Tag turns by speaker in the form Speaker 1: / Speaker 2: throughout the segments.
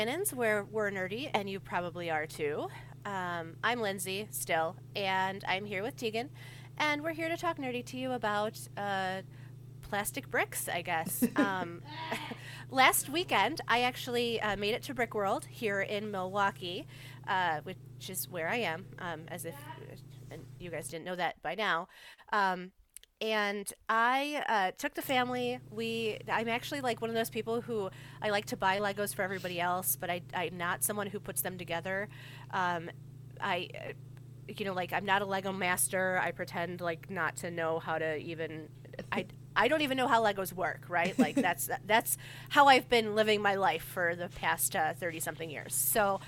Speaker 1: everyone. Welcome to Beauties and Headcanons, where we're nerdy, and you probably are too. Um, I'm Lindsay, still, and I'm here with Tegan, and we're here to talk nerdy to you about uh, plastic bricks, I guess. Um, last weekend, I actually uh, made it to Brick World here in Milwaukee, uh, which is where I am, um, as if and you guys didn't know that by now. Um, and I uh, took the family. We, I'm actually like one of those people who I like to buy Legos for everybody else, but I, I'm not someone who puts them together. Um, I, uh, you know, like I'm not a Lego master. I pretend like not to know how to even. I, I don't even know how Legos work, right? Like that's that's how I've been living my life for the past thirty uh, something years. So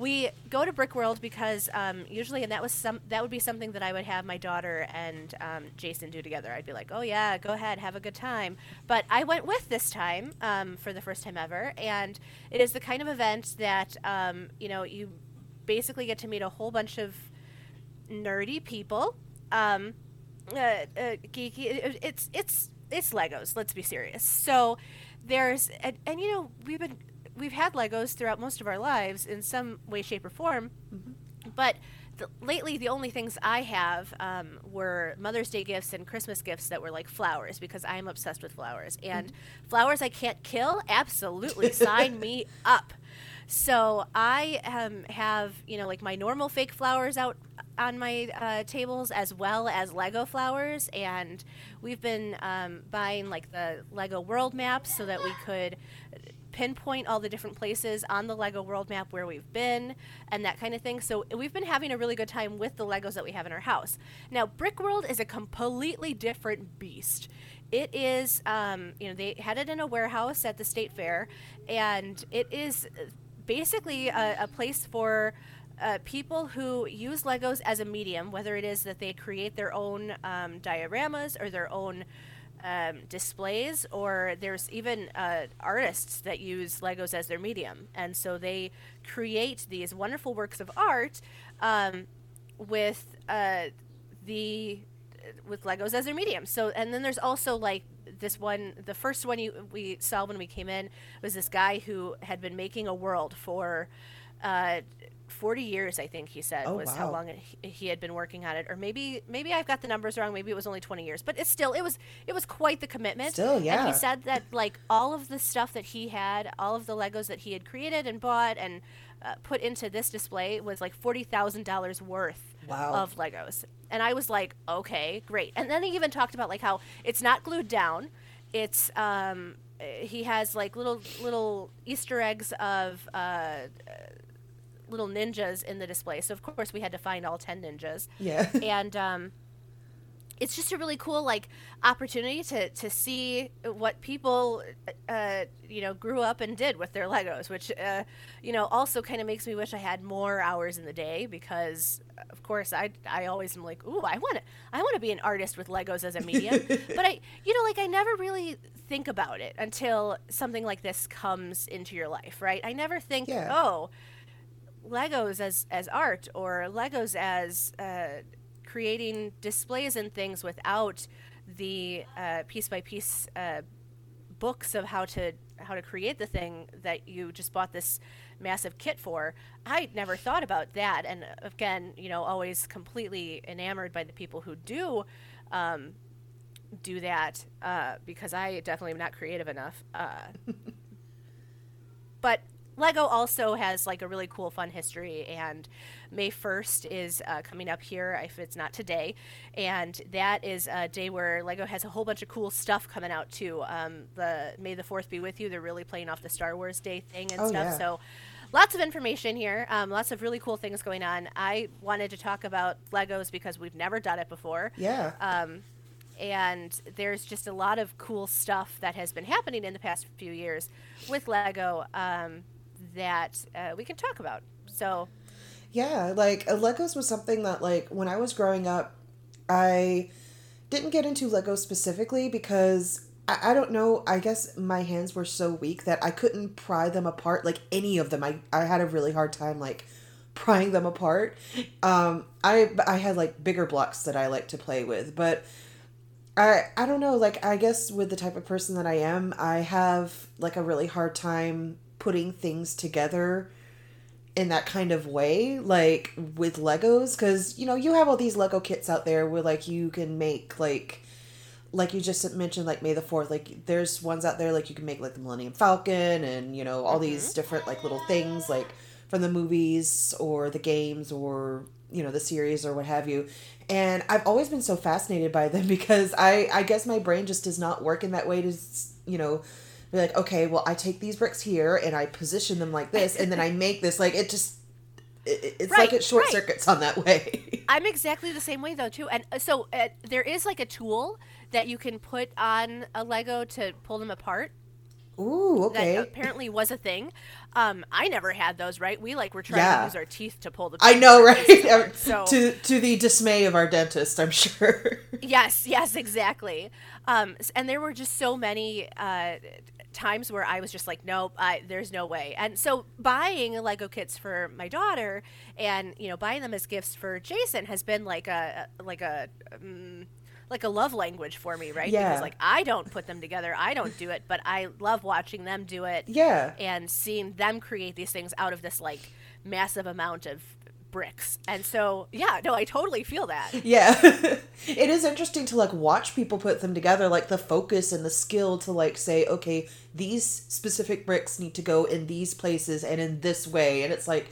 Speaker 1: we go to Brick World because um, usually, and that was some that would be something that I would have my daughter and um, Jason do together. I'd be like, "Oh yeah, go ahead, have a good time." But I went with this time um, for the first time ever, and it is the kind of event that um, you know you basically get to meet a whole bunch of nerdy people. Um, uh, uh, geeky. It, it's it's it's Legos. Let's be serious. So there's and, and you know we've been we've had Legos throughout most of our lives in some way, shape, or form. Mm-hmm. But the, lately, the only things I have um, were Mother's Day gifts and Christmas gifts that were like flowers because I'm obsessed with flowers. And mm-hmm. flowers I can't kill, absolutely sign me up. So I um, have, you know, like my normal fake flowers out on my uh, tables as well as Lego flowers. And we've been um, buying like the Lego world maps so that we could pinpoint all the different places on the Lego world map where we've been and that kind of thing. So we've been having a really good time with the Legos that we have in our house. Now, Brick World is a completely different beast. It is, um, you know, they had it in a warehouse at the state fair, and it is basically a, a place for. Uh, people who use Legos as a medium, whether it is that they create their own um, dioramas or their own um, displays, or there's even uh, artists that use Legos as their medium, and so they create these wonderful works of art um, with uh, the with Legos as their medium. So, and then there's also like this one, the first one you, we saw when we came in was this guy who had been making a world for. Uh, 40 years i think he said oh, was wow. how long he had been working on it. Or maybe maybe i've got the numbers wrong. Maybe it was only 20 years. But it's still it was it was quite the commitment.
Speaker 2: Still yeah
Speaker 1: and he said that like all of the stuff that he had all of the legos that he had created and bought and uh, put into this display was like $40000 worth wow. of legos. And i was like okay great. And then he even talked about like how it's not glued down. It's um he has like little little easter eggs of uh, little ninjas in the display. So of course we had to find all ten ninjas.
Speaker 2: Yeah.
Speaker 1: And um, it's just a really cool like opportunity to to see what people uh, you know grew up and did with their Legos, which uh, you know also kind of makes me wish I had more hours in the day because of course I I always am like ooh I want to I want to be an artist with Legos as a medium, but I you know like I never really think about it until something like this comes into your life, right? I never think yeah. oh Legos as as art or Legos as uh, creating displays and things without the uh, piece by piece uh, books of how to how to create the thing that you just bought this massive kit for. I never thought about that, and again, you know, always completely enamored by the people who do. Um, do that uh, because I definitely am not creative enough. Uh, but Lego also has like a really cool, fun history, and May 1st is uh, coming up here, if it's not today. And that is a day where Lego has a whole bunch of cool stuff coming out too. Um, the May the 4th be with you. They're really playing off the Star Wars Day thing and oh, stuff. Yeah. So lots of information here, um, lots of really cool things going on. I wanted to talk about Legos because we've never done it before.
Speaker 2: Yeah.
Speaker 1: Um, and there's just a lot of cool stuff that has been happening in the past few years with Lego. Um, that uh, we can talk about. So,
Speaker 2: yeah, like uh, Legos was something that like when I was growing up, I didn't get into Lego specifically because I, I don't know. I guess my hands were so weak that I couldn't pry them apart. Like any of them, I I had a really hard time like prying them apart. Um, I I had like bigger blocks that I like to play with, but I I don't know, like I guess with the type of person that I am, I have like a really hard time putting things together in that kind of way like with legos because you know you have all these lego kits out there where like you can make like like you just mentioned like may the 4th like there's ones out there like you can make like the millennium falcon and you know all mm-hmm. these different like little things like from the movies or the games or you know the series or what have you and i've always been so fascinated by them because i i guess my brain just does not work in that way to you know be like okay well i take these bricks here and i position them like this and then i make this like it just it, it's right, like it short right. circuits on that way
Speaker 1: i'm exactly the same way though too and uh, so uh, there is like a tool that you can put on a lego to pull them apart
Speaker 2: Ooh, okay.
Speaker 1: That apparently was a thing. Um, I never had those. Right? We like were trying yeah. to use our teeth to pull the.
Speaker 2: I know, right? so to to the dismay of our dentist, I'm sure.
Speaker 1: yes, yes, exactly. Um, and there were just so many uh, times where I was just like, nope, I, there's no way. And so buying Lego kits for my daughter and you know buying them as gifts for Jason has been like a like a. Um, like a love language for me, right? Yeah. Because like I don't put them together, I don't do it, but I love watching them do it.
Speaker 2: Yeah.
Speaker 1: And seeing them create these things out of this like massive amount of bricks. And so, yeah, no, I totally feel that.
Speaker 2: Yeah. it is interesting to like watch people put them together, like the focus and the skill to like say, okay, these specific bricks need to go in these places and in this way. And it's like,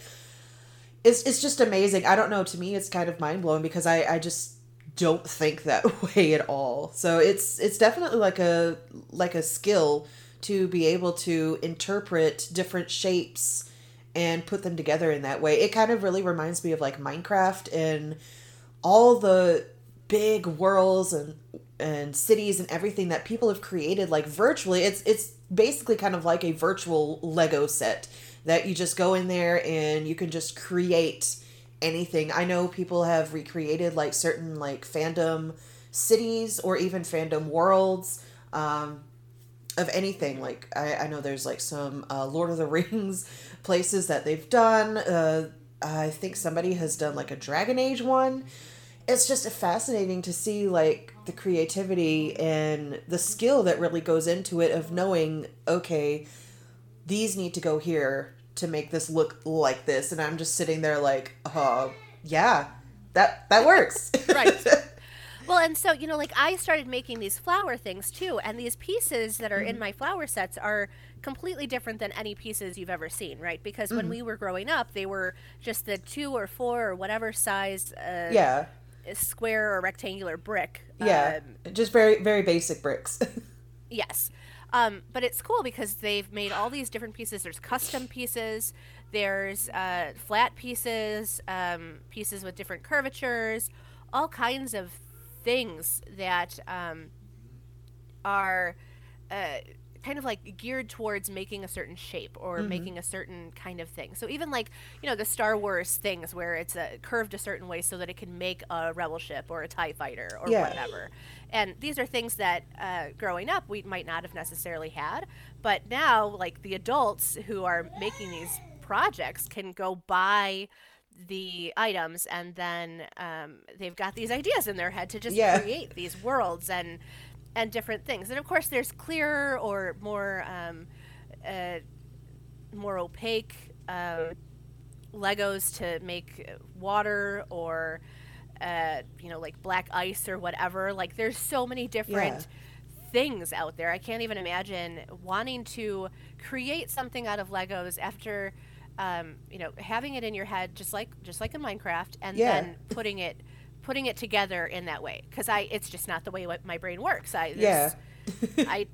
Speaker 2: it's, it's just amazing. I don't know. To me, it's kind of mind blowing because I, I just don't think that way at all. So it's it's definitely like a like a skill to be able to interpret different shapes and put them together in that way. It kind of really reminds me of like Minecraft and all the big worlds and and cities and everything that people have created like virtually. It's it's basically kind of like a virtual Lego set that you just go in there and you can just create anything. I know people have recreated like certain like fandom cities or even fandom worlds um, of anything. Like I, I know there's like some uh, Lord of the Rings places that they've done. Uh, I think somebody has done like a Dragon Age one. It's just fascinating to see like the creativity and the skill that really goes into it of knowing okay these need to go here to make this look like this and i'm just sitting there like oh yeah that that works.
Speaker 1: Right. Well and so you know like i started making these flower things too and these pieces that are mm-hmm. in my flower sets are completely different than any pieces you've ever seen right? Because mm-hmm. when we were growing up they were just the two or four or whatever size uh,
Speaker 2: yeah.
Speaker 1: square or rectangular brick
Speaker 2: yeah. um, just very very basic bricks.
Speaker 1: Yes um, but it's cool because they've made all these different pieces. There's custom pieces, there's uh, flat pieces, um, pieces with different curvatures, all kinds of things that um, are uh, kind of like geared towards making a certain shape or mm-hmm. making a certain kind of thing. So even like you know the Star Wars things where it's uh, curved a certain way so that it can make a rebel ship or a Tie fighter or yeah. whatever. And these are things that uh, growing up we might not have necessarily had, but now like the adults who are making these projects can go buy the items and then um, they've got these ideas in their head to just yeah. create these worlds and and different things and of course there's clearer or more um, uh, more opaque uh, legos to make water or uh, you know, like black ice or whatever. Like, there's so many different yeah. things out there. I can't even imagine wanting to create something out of Legos after, um, you know, having it in your head, just like just like in Minecraft, and yeah. then putting it putting it together in that way. Because I, it's just not the way my brain works. I
Speaker 2: yeah.
Speaker 1: I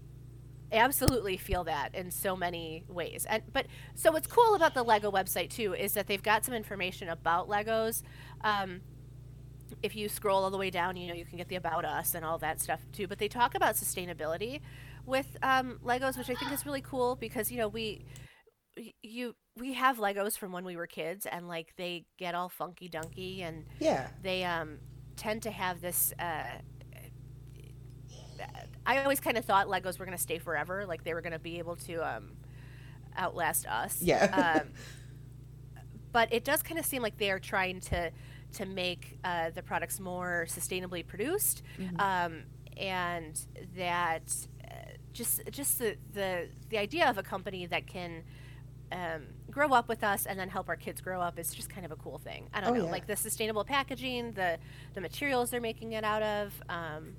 Speaker 1: absolutely feel that in so many ways. And but so what's cool about the Lego website too is that they've got some information about Legos. Um, if you scroll all the way down, you know, you can get the about us and all that stuff too. But they talk about sustainability with um, Legos, which I think is really cool because you know we you we have Legos from when we were kids, and like they get all funky dunky, and
Speaker 2: yeah,
Speaker 1: they um tend to have this. Uh, I always kind of thought Legos were going to stay forever, like they were going to be able to um, outlast us.
Speaker 2: Yeah. um,
Speaker 1: but it does kind of seem like they are trying to to make uh, the products more sustainably produced. Mm-hmm. Um, and that uh, just just the, the the idea of a company that can um, grow up with us and then help our kids grow up is just kind of a cool thing. I don't
Speaker 2: Oh,
Speaker 1: know,
Speaker 2: yeah.
Speaker 1: like the sustainable packaging, the the materials they're making it out of, um,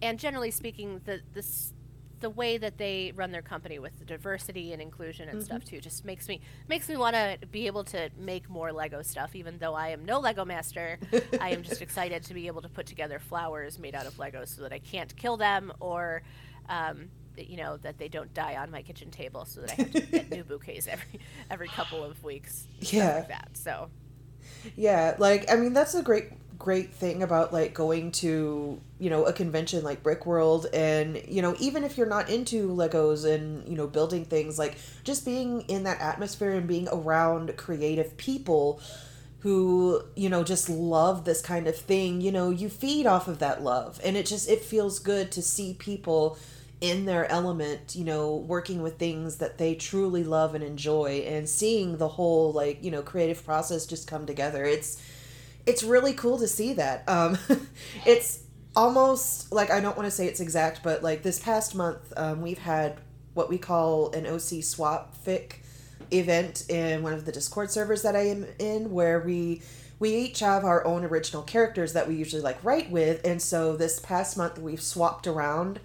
Speaker 1: and generally speaking, the this the way that they run their company with the diversity and inclusion and stuff too just makes me makes me want to be able to make more Lego stuff. Even though I am no Lego master, I am just excited to be able to put together flowers made out of Legos so that I can't kill them or. Um, you know that they don't die on my kitchen table, so that I have to get new bouquets every every couple of weeks.
Speaker 2: Yeah.
Speaker 1: like that. So
Speaker 2: Yeah, like I mean that's a great great thing about like going to, you know, a convention like Brick World and, you know, even if you're not into Legos and, you know, building things like just being in that atmosphere and being around creative people who, you know, just love this kind of thing, you know, you feed off of that love and it just it feels good to see people in their element, you know, working with things that they truly love and enjoy and seeing the whole like, you know, creative process just come together. It's it's really cool to see that. Um it's almost like I don't want to say it's exact, but like this past month, um, we've had what we call an OC swap fic event in one of the Discord servers that I am in, where we we each have our own original characters that we usually like write with, and so this past month we've swapped around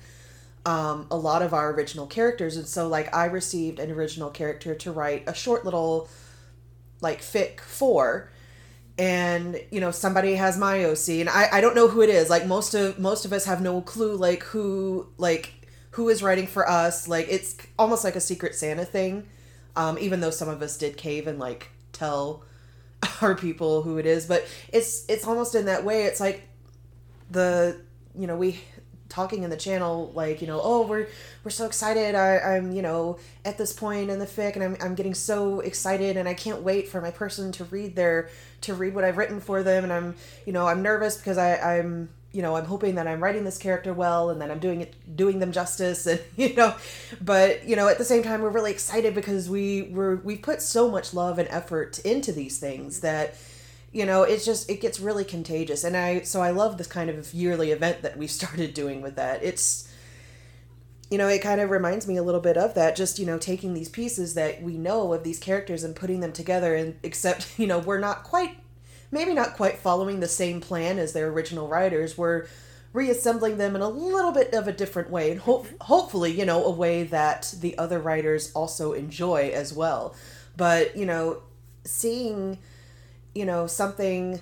Speaker 2: um, a lot of our original characters, and so like I received an original character to write a short little like fic for. And you know somebody has my oc and i i don't know who it is. Like most of most of us have no clue like who like who is writing for us. Like it's almost like a secret santa thing um even though some of us did cave and like tell our people who it is. But it's it's almost in that way. It's like the you know we talking in the channel like you know oh we're we're so excited. I, i'm you know at this point in the fic and I'm, I'm getting so excited and i can't wait for my person to read their to read what i've written for them. And i'm you know i'm nervous because i i'm you know i'm hoping that i'm writing this character well and that i'm doing it doing them justice and you know but you know at the same time we're really excited because we we're we put so much love and effort into these things that you know it's just it gets really contagious. And i so i love this kind of yearly event that we started doing with that. It's you know it kind of reminds me a little bit of that just you know taking these pieces that we know of these characters and putting them together and except you know we're not quite maybe not quite following the same plan as their original writers. We're reassembling them in a little bit of a different way and hope, mm-hmm. hopefully you know a way that the other writers also enjoy as well. But you know seeing you know something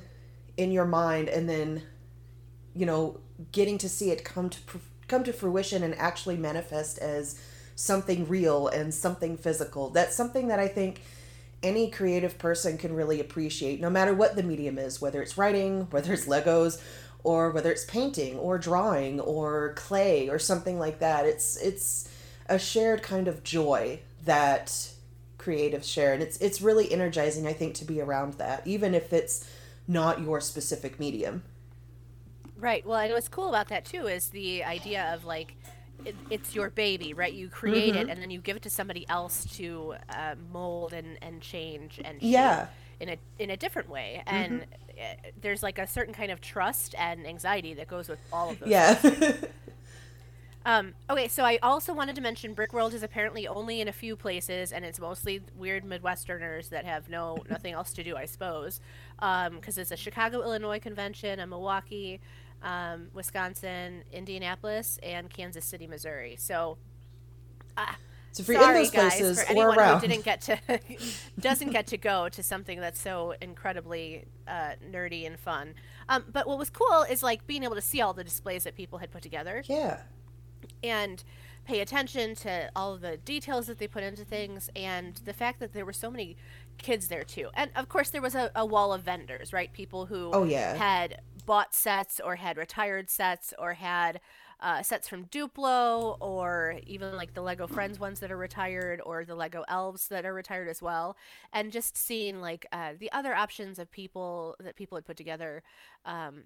Speaker 2: in your mind and then you know getting to see it come to come to fruition and actually manifest as something real and something physical. That's something that i think any creative person can really appreciate no matter what the medium is whether it's writing whether it's legos or whether it's painting or drawing or clay or something like that. It's it's a shared kind of joy that creatives share and it's it's really energizing i think to be around that even if it's not your specific medium
Speaker 1: Right. Well, and what's cool about that too is the idea of like it, it's your baby, right? You create
Speaker 2: Mm-hmm.
Speaker 1: it and then you give it to somebody else to uh, mold and, and change and
Speaker 2: Yeah.
Speaker 1: in a in a different way. And uh, there's like a certain kind of trust and anxiety that goes with all of those.
Speaker 2: yeah
Speaker 1: Um, okay, so I also wanted to mention Brick World is apparently only in a few places, and it's mostly weird Midwesterners that have no nothing else to do, I suppose. Because it's a Chicago, Illinois convention, a Milwaukee, um, Wisconsin, Indianapolis, and Kansas City, Missouri. So, ah,
Speaker 2: so you're
Speaker 1: sorry
Speaker 2: in those
Speaker 1: guys
Speaker 2: places
Speaker 1: for
Speaker 2: or
Speaker 1: anyone
Speaker 2: around
Speaker 1: who didn't get to doesn't get to go to something that's so incredibly uh, nerdy and fun. Um, but what was cool is like being able to see all the displays that people had put together
Speaker 2: yeah
Speaker 1: and pay attention to all of the details that they put into things and the fact that there were so many kids there too. And of course there was a, a wall of vendors right? People who
Speaker 2: Oh, yeah.
Speaker 1: had bought sets or had retired sets or had uh, sets from duplo or even like the lego friends ones that are retired or the lego elves that are retired as well. And just seeing like uh, the other options of people that people had put together um,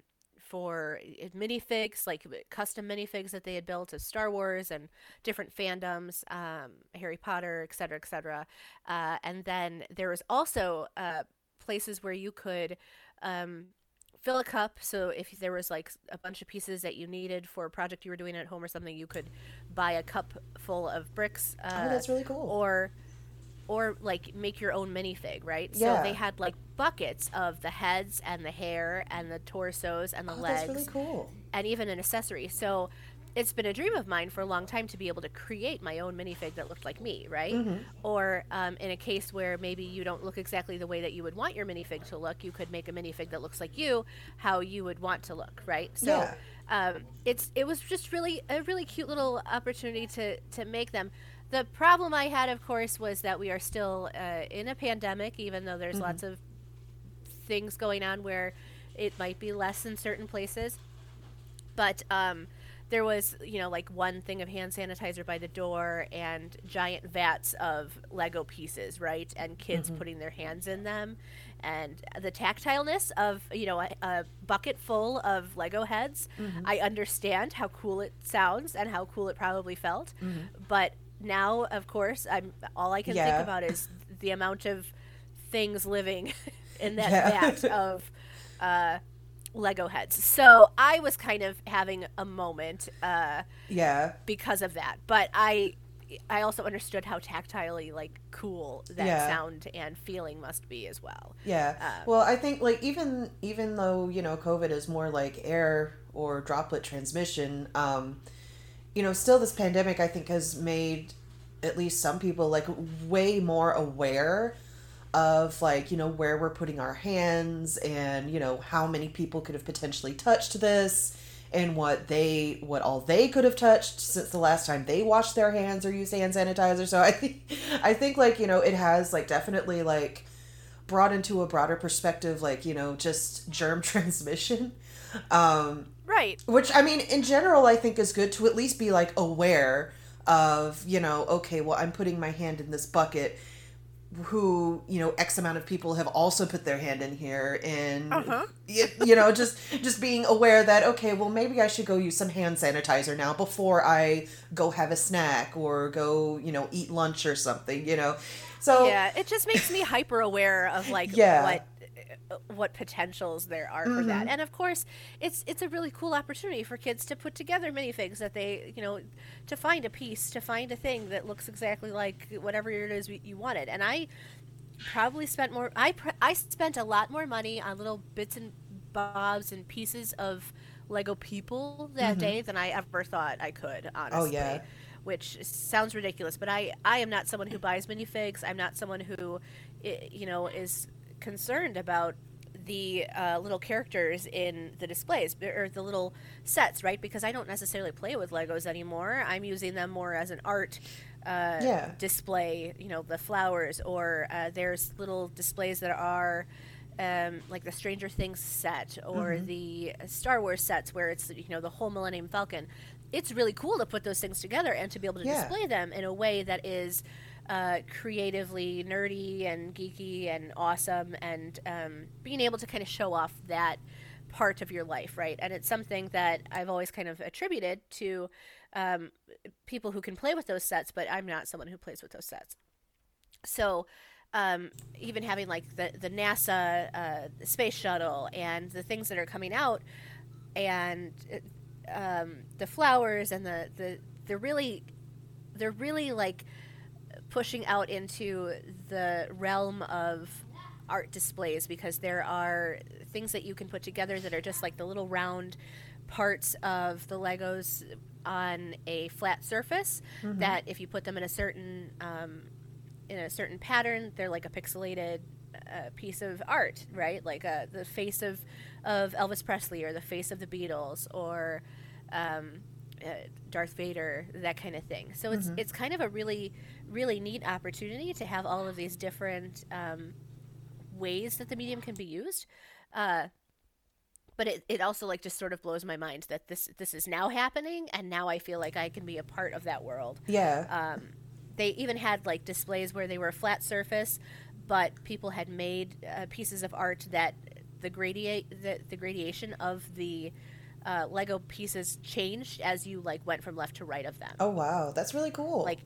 Speaker 1: for uh, minifigs, like custom minifigs that they had built of Star Wars and different fandoms, um, Harry Potter, et cetera, et cetera. Uh, and then there was also uh, places where you could um, fill a cup. So if there was like a bunch of pieces that you needed for a project you were doing at home or something, you could buy a cup full of bricks. Uh,
Speaker 2: oh, that's really cool.
Speaker 1: Or or like make your own minifig, right?
Speaker 2: Yeah.
Speaker 1: So they had like buckets of the heads and the hair and the torsos and the
Speaker 2: oh,
Speaker 1: legs
Speaker 2: that's really cool.
Speaker 1: and even an accessory. So it's been a dream of mine for a long time to be able to create my own minifig that looked like me, right?
Speaker 2: Mm-hmm.
Speaker 1: Or um, in a case where maybe you don't look exactly the way that you would want your minifig to look, you could make a minifig that looks like you, how you would want to look, right? So
Speaker 2: Yeah.
Speaker 1: um, it's it was just really a really cute little opportunity to to make them. The problem I had, of course, was that we are still uh, in a pandemic, even though there's lots of things going on where it might be less in certain places. But um, there was, you know, like one thing of hand sanitizer by the door and giant vats of Lego pieces, right? And kids mm-hmm. putting their hands in them. And the tactileness of, you know, a, a bucket full of Lego heads. Mm-hmm. I understand how cool it sounds and how cool it probably felt. Mm-hmm. But now, of course, I'm all I can
Speaker 2: Yeah.
Speaker 1: think about is the amount of things living in that
Speaker 2: Yeah.
Speaker 1: vat of uh, Lego heads. So I was kind of having a moment uh,
Speaker 2: Yeah.
Speaker 1: because of that, but I I also understood how tactilely like cool that
Speaker 2: Yeah.
Speaker 1: sound and feeling must be as well.
Speaker 2: Yeah.
Speaker 1: Uh,
Speaker 2: well, I think like even even though you know COVID is more like air or droplet transmission, um, you know, still this pandemic I think has made at least some people like way more aware of like you know where we're putting our hands and you know how many people could have potentially touched this and what they what all they could have touched since the last time they washed their hands or used hand sanitizer. So i think i think like you know it has like definitely like brought into a broader perspective like you know just germ transmission. Um
Speaker 1: Right.
Speaker 2: which i mean in general i think is good to at least be like aware of you know okay well i'm putting my hand in this bucket who you know x amount of people have also put their hand in here and
Speaker 1: Uh-huh.
Speaker 2: you, you know just just being aware that okay well maybe i should go use some hand sanitizer now before i go have a snack or go you know eat lunch or something you know so
Speaker 1: Yeah, it just makes me hyper aware of like
Speaker 2: Yeah.
Speaker 1: what what potentials there are for that. Mm-hmm. And of course, it's it's a really cool opportunity for kids to put together minifigs that they, you know, to find a piece, to find a thing that looks exactly like whatever it is you wanted. And I probably spent more I I spent a lot more money on little bits and bobs and pieces of Lego people that mm-hmm. day than I ever thought I could, oh, honestly Oh
Speaker 2: yeah.
Speaker 1: which sounds ridiculous, but I, I am not someone who buys minifigs. I'm not someone who, you know, is concerned about the uh, little characters in the displays or the little sets, right? Because I don't necessarily play with Legos anymore. I'm using them more as an art uh,
Speaker 2: Yeah.
Speaker 1: display, you know, the flowers, or uh, there's little displays that are. Um, like the Stranger Things set or
Speaker 2: Mm-hmm.
Speaker 1: the Star Wars sets where it's you know the whole Millennium Falcon, it's really cool to put those things together and to be able to
Speaker 2: Yeah.
Speaker 1: display them in a way that is uh, creatively nerdy and geeky and awesome, and um, being able to kind of show off that part of your life, right? And it's something that I've always kind of attributed to um, people who can play with those sets, but I'm not someone who plays with those sets. So, um, even having like the the NASA uh, space shuttle and the things that are coming out, and um, the flowers and the the they're really they're really like pushing out into the realm of art displays because there are things that you can put together that are just like the little round parts of the Legos on a flat surface that if you put them in a certain um, in a certain pattern, they're like a pixelated uh, piece of art, right? Like uh, the face of of Elvis Presley or the face of the Beatles or um, uh, Darth Vader, that kind of thing. So it's it's kind of a really really neat opportunity to have all of these different um, ways that the medium can be used. Uh, but it, it also like just sort of blows my mind that this this is now happening and now I feel like I can be a part of that world.
Speaker 2: yeah
Speaker 1: Um, they even had like displays where they were a flat surface, but people had made uh, pieces of art that the gradiate the, the gradation of the uh, Lego pieces changed as you like went from left to right of them.
Speaker 2: oh wow that's really cool
Speaker 1: Like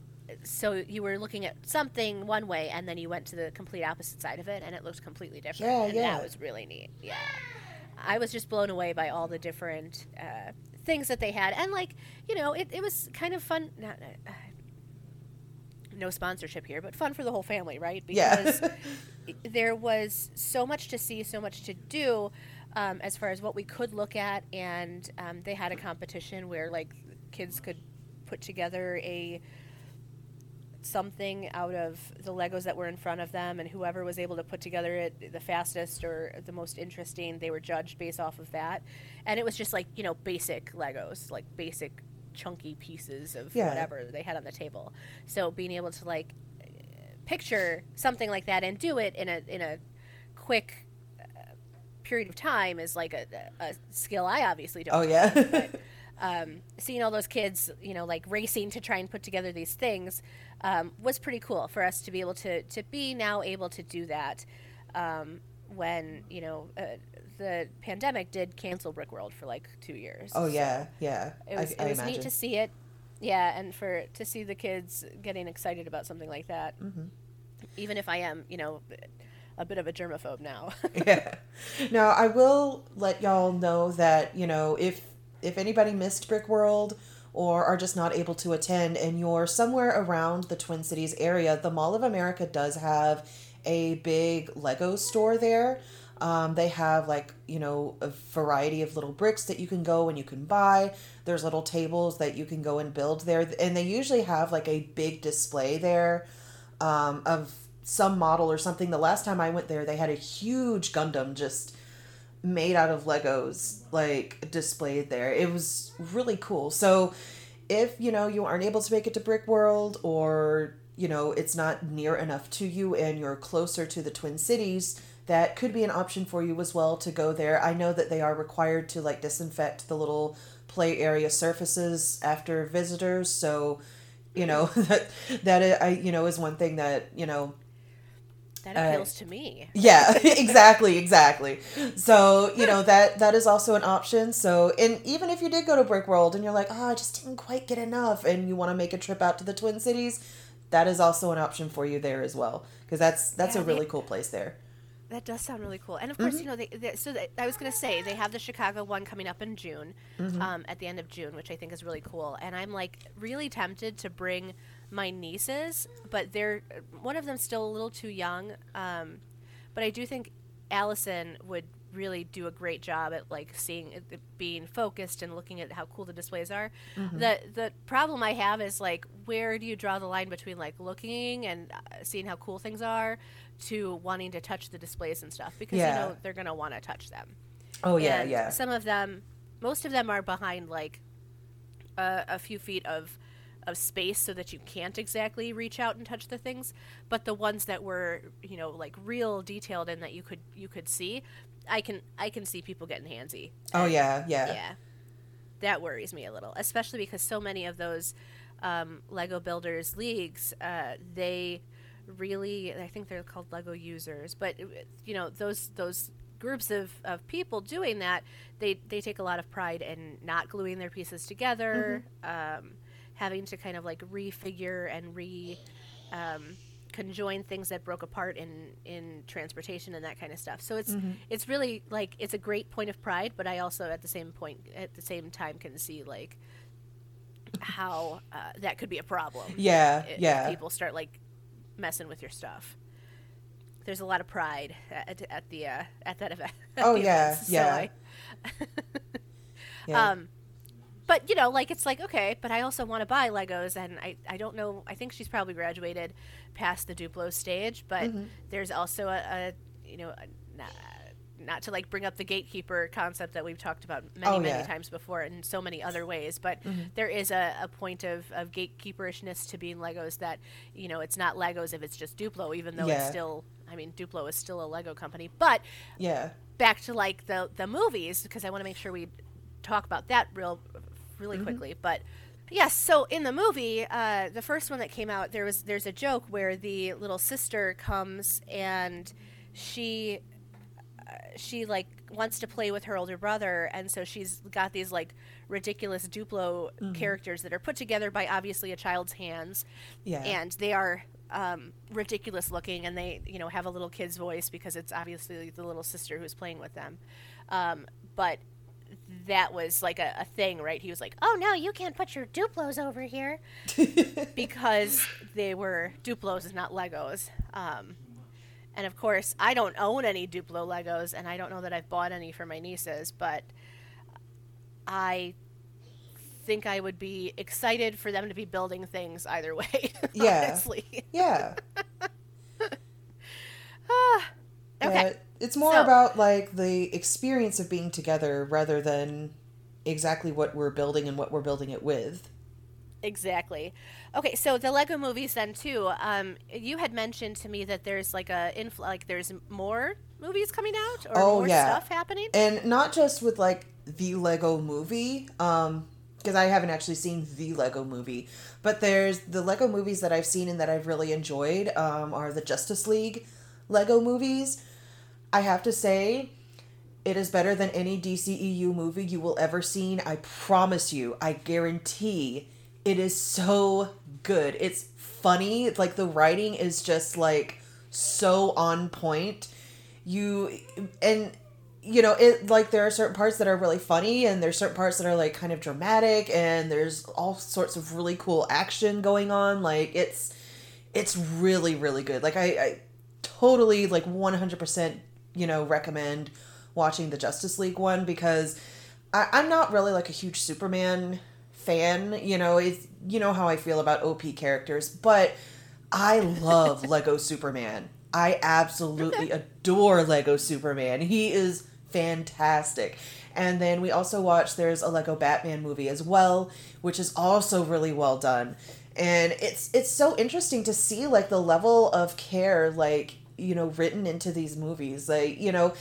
Speaker 1: so you were looking at something one way and then you went to the complete opposite side of it and it looked completely different.
Speaker 2: Yeah,
Speaker 1: and
Speaker 2: yeah.
Speaker 1: That was really neat. Yeah. I was just blown away by all the different uh, things that they had, and like you know, it, it was kind of fun. Not, uh, no sponsorship here, but fun for the whole family, right? Because
Speaker 2: Yeah.
Speaker 1: there was so much to see, so much to do, um, as far as what we could look at, and um, they had a competition where like kids could put together a something out of the Legos that were in front of them, and whoever was able to put together it the fastest or the most interesting, they were judged based off of that. And it was just like you know basic Legos, like basic chunky pieces of
Speaker 2: Yeah.
Speaker 1: whatever they had on the table. So being able to like picture something like that and do it in a in a quick period of time is like a, a skill I obviously don't.
Speaker 2: Oh
Speaker 1: have,
Speaker 2: yeah.
Speaker 1: but, um, seeing all those kids, you know, like racing to try and put together these things um, was pretty cool for us to be able to to be now able to do that um, when you know uh, the pandemic did cancel Brickworld for like two years.
Speaker 2: oh
Speaker 1: So
Speaker 2: yeah, yeah.
Speaker 1: it was,
Speaker 2: I, I
Speaker 1: it was neat to see it. Yeah, and for to see the kids getting excited about something like that,
Speaker 2: Mm-hmm.
Speaker 1: even if I am, you know, a bit of a germaphobe now.
Speaker 2: yeah. Now I will let y'all know that you know if if anybody missed Brick World or are just not able to attend and you're somewhere around the Twin Cities area, the Mall of America does have a big Lego store there. Um, they have like you know a variety of little bricks that you can go and you can buy. There's little tables that you can go and build there, and they usually have like a big display there um, of some model or something. The last time I went there, they had a huge Gundam just made out of Legos, like displayed there. It was really cool. So, if you know you aren't able to make it to Brick World, or you know it's not near enough to you, and you're closer to the Twin Cities, that could be an option for you as well to go there. I know that they are required to like disinfect the little play area surfaces after visitors, so you know that that i you know is one thing that you know
Speaker 1: that
Speaker 2: Uh,
Speaker 1: appeals to me.
Speaker 2: yeah exactly exactly so you know that that is also an option so and even if you did go to brick world and you're like oh i just didn't quite get enough and you want to make a trip out to the twin cities that is also an option for you there as well because that's that's
Speaker 1: Yeah,
Speaker 2: a
Speaker 1: they-
Speaker 2: really cool place there
Speaker 1: That does sound really cool. And of course, you know, they, they, so they, I was going to say they have the Chicago one coming up in June, um, at the end of June, which I think is really cool. And I'm like really tempted to bring my nieces, but they're one of them's still a little too young. Um, but I do think Allison would really do a great job at like seeing it, it being focused and looking at how cool the displays are. The the problem I have is like where do you draw the line between like looking and uh, seeing how cool things are to wanting to touch the displays and stuff because
Speaker 2: Yeah.
Speaker 1: you know they're going to want to touch them.
Speaker 2: oh yeah
Speaker 1: And
Speaker 2: yeah
Speaker 1: Some of them, most of them are behind like a, a few feet of of space so that you can't exactly reach out and touch the things. But the ones that were, you know, like real detailed and that you could you could see, I can I can see people getting handsy.
Speaker 2: oh yeah yeah
Speaker 1: Yeah, that worries me a little, especially because so many of those um, Lego Builders leagues, uh, they really, I think they're called Lego users, but uh, you know those those groups of, of people doing that, they they take a lot of pride in not gluing their pieces together, um, having to kind of like refigure and re. Um, conjoin things that broke apart in in transportation and that kind of stuff so it's it's really like it's a great point of pride but i also at the same point at the same time can see like how uh, that could be a problem
Speaker 2: yeah
Speaker 1: if
Speaker 2: yeah
Speaker 1: people start like messing with your stuff there's a lot of pride at, at the uh, at that event at
Speaker 2: Oh, yeah,
Speaker 1: events, so
Speaker 2: yeah.
Speaker 1: I-
Speaker 2: yeah
Speaker 1: um, but you know, like it's like okay, but I also want to buy Legos, and I I don't know. I think she's probably graduated past the Duplo stage, but
Speaker 2: Mm-hmm.
Speaker 1: there's also a, a you know. A, not, to like bring up the gatekeeper concept that we've talked about many
Speaker 2: Oh,
Speaker 1: many
Speaker 2: yeah. Mm-hmm.
Speaker 1: times before in so many other ways but there is a, a point of, of gatekeeperishness to being legos that you know it's not legos if it's just duplo even though it's still i mean duplo is still a lego company but
Speaker 2: yeah
Speaker 1: back to like the the movies because I want to make sure we talk about that real really
Speaker 2: Mm-hmm.
Speaker 1: quickly. But yes, so in the movie, uh, the first one that came out, there was there's a joke where the little sister comes and she uh, she like wants to play with her older brother and so she's got these like ridiculous duplo
Speaker 2: Mm-hmm.
Speaker 1: characters that are put together by obviously a child's hands
Speaker 2: Yeah.
Speaker 1: and they are um, ridiculous looking, and they you know have a little kid's voice because it's obviously the little sister who's playing with them. Um, but that was like a, a thing, right? He was like, "Oh no, you can't put your Duplos over here," because they were Duplos, not Legos. Um, and of course, I don't own any Duplo Legos, and I don't know that I've bought any for my nieces, but I think I would be excited for them to be building things either way.
Speaker 2: Yeah.
Speaker 1: honestly.
Speaker 2: Yeah.
Speaker 1: Ah, okay.
Speaker 2: Yeah, it's more
Speaker 1: So-
Speaker 2: about like the experience of being together rather than exactly what we're building and what we're building it with.
Speaker 1: Exactly. Okay, so the Lego movies then too. Um, you had mentioned to me that there's like a infl- like there's more movies coming out or
Speaker 2: Oh,
Speaker 1: more
Speaker 2: yeah.
Speaker 1: stuff happening.
Speaker 2: And not just with like the Lego movie, um, because I haven't actually seen the Lego movie, but there's the Lego movies that I've seen and that I've really enjoyed um, are the Justice League Lego movies. I have to say, it is better than any DCEU movie you will ever seen. I promise you. I guarantee it is so good. It's funny. Like the writing is just like so on point. You and you know, it like there are certain parts that are really funny and there's certain parts that are like kind of dramatic and there's all sorts of really cool action going on. Like it's it's really really good. Like I, I totally like 100% you know recommend watching the Justice League one because I, I'm not really like a huge Superman fan. You know, it's you know how I feel about OP characters, but I love Lego Superman. I absolutely adore Lego Superman. He is fantastic. And then we also watched there's a Lego Batman movie as well, which is also really well done. And it's it's so interesting to see like the level of care like, you know, written into these movies. Like, you know,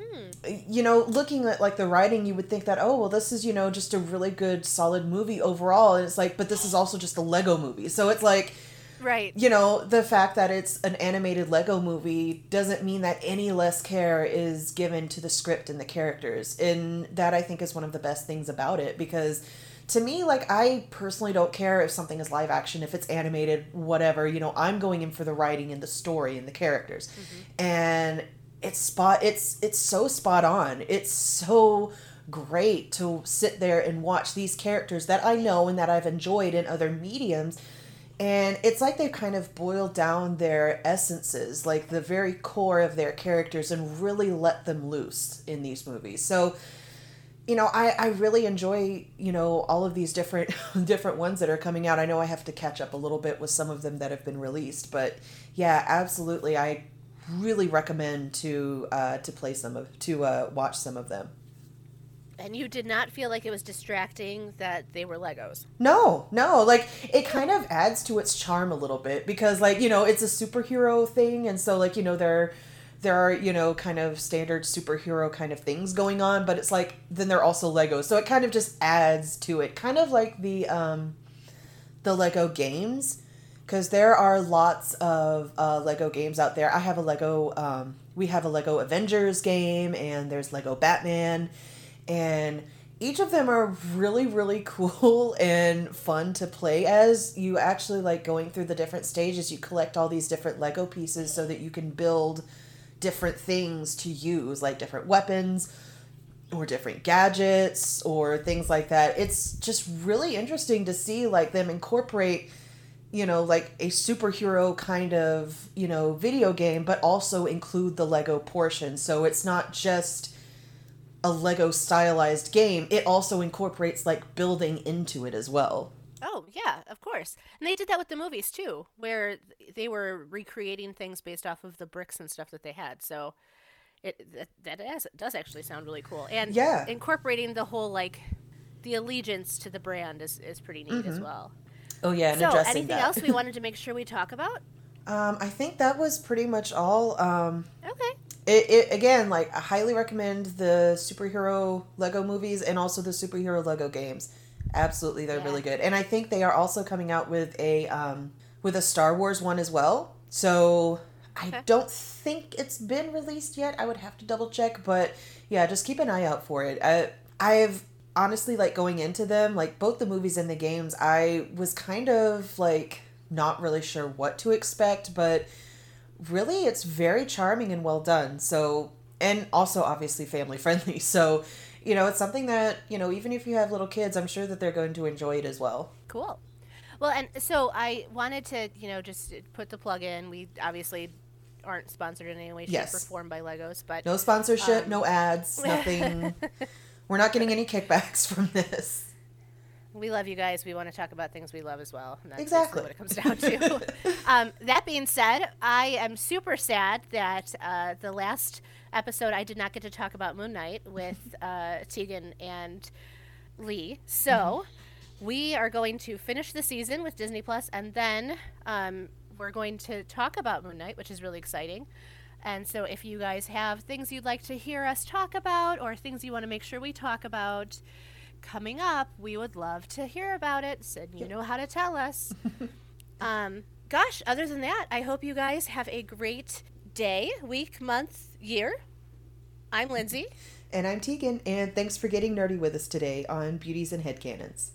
Speaker 2: hmm. you know, looking at like the writing, you would think that, oh, well, this is, you know, just a really good, solid movie overall. And it's like, but this is also just a Lego movie. So it's like,
Speaker 1: Right.
Speaker 2: you know, the fact that it's an animated Lego movie doesn't mean that any less care is given to the script and the characters. And that I think is one of the best things about it because to me, like, I personally don't care if something is live action, if it's animated, whatever. You know, I'm going in for the writing and the story and the characters. Mm-hmm. And it's spot it's it's so spot on. It's so great to sit there and watch these characters that I know and that I've enjoyed in other mediums and it's like they've kind of boiled down their essences, like the very core of their characters, and really let them loose in these movies. So, you know, I, I really enjoy, you know, all of these different different ones that are coming out. I know I have to catch up a little bit with some of them that have been released, but yeah, absolutely. I really recommend to uh, to play some of to uh, watch some of them.
Speaker 1: And you did not feel like it was distracting that they were Legos.
Speaker 2: No, no, like it kind of adds to its charm a little bit because like, you know, it's a superhero thing and so like, you know, there there are, you know, kind of standard superhero kind of things going on, but it's like then they're also Legos. So it kind of just adds to it. Kind of like the um the Lego games because there are lots of uh, Lego games out there. I have a Lego um we have a Lego Avengers game and there's Lego Batman and each of them are really really cool and fun to play as you actually like going through the different stages you collect all these different lego pieces so that you can build different things to use like different weapons or different gadgets or things like that. It's just really interesting to see like them incorporate you know like a superhero kind of you know video game but also include the lego portion. So it's not just a Lego stylized game, it also incorporates like building into it as well.
Speaker 1: Oh, yeah, of course. And they did that with the movies too, where they were recreating things based off of the bricks and stuff that they had. So it that, that is, does actually sound really cool. And
Speaker 2: Yeah.
Speaker 1: incorporating the whole like the allegiance to the brand is, is pretty neat as well.
Speaker 2: Oh yeah, and
Speaker 1: So,
Speaker 2: addressing
Speaker 1: anything
Speaker 2: that.
Speaker 1: else we wanted to make sure we talk about?
Speaker 2: um, I think that was pretty much all. Um,
Speaker 1: Okay.
Speaker 2: it, it again, like I highly recommend the superhero Lego movies and also the superhero Lego games. Absolutely, they're
Speaker 1: Yeah.
Speaker 2: really good, and I think they are also coming out with a um, with a Star Wars one as well. So I don't think it's been released yet. I would have to double check, but yeah, just keep an eye out for it. I, I've honestly like going into them, like both the movies and the games. I was kind of like not really sure what to expect, but really it's very charming and well done. So, and also obviously family friendly. So, you know, it's something that, you know, even if you have little kids, I'm sure that they're going to enjoy it as well.
Speaker 1: Cool. Well, and so I wanted to, you know, just put the plug in. We obviously aren't sponsored in any way, shape,
Speaker 2: Yes.
Speaker 1: or form by Legos, but
Speaker 2: No sponsorship,
Speaker 1: Um,
Speaker 2: no ads, nothing. We're not getting any kickbacks from this.
Speaker 1: We love you guys. We want to talk about things we love as well. And that's
Speaker 2: Exactly.
Speaker 1: what it comes down to. um, that being said, I am super sad that uh, the last episode I did not get to talk about Moon Knight with uh, Tegan and Lee. So we are going to finish the season with Disney Plus, and then um, we're going to talk about Moon Knight, which is really exciting. And so, if you guys have things you'd like to hear us talk about, or things you want to make sure we talk about coming up, we would love to hear about it. So you know how to tell us. um, gosh, other than that, I hope you guys have a great day, week, month, year. I'm Lindsay.
Speaker 2: And I'm Tegan, and thanks for getting nerdy with us today on Beauties and Headcanons.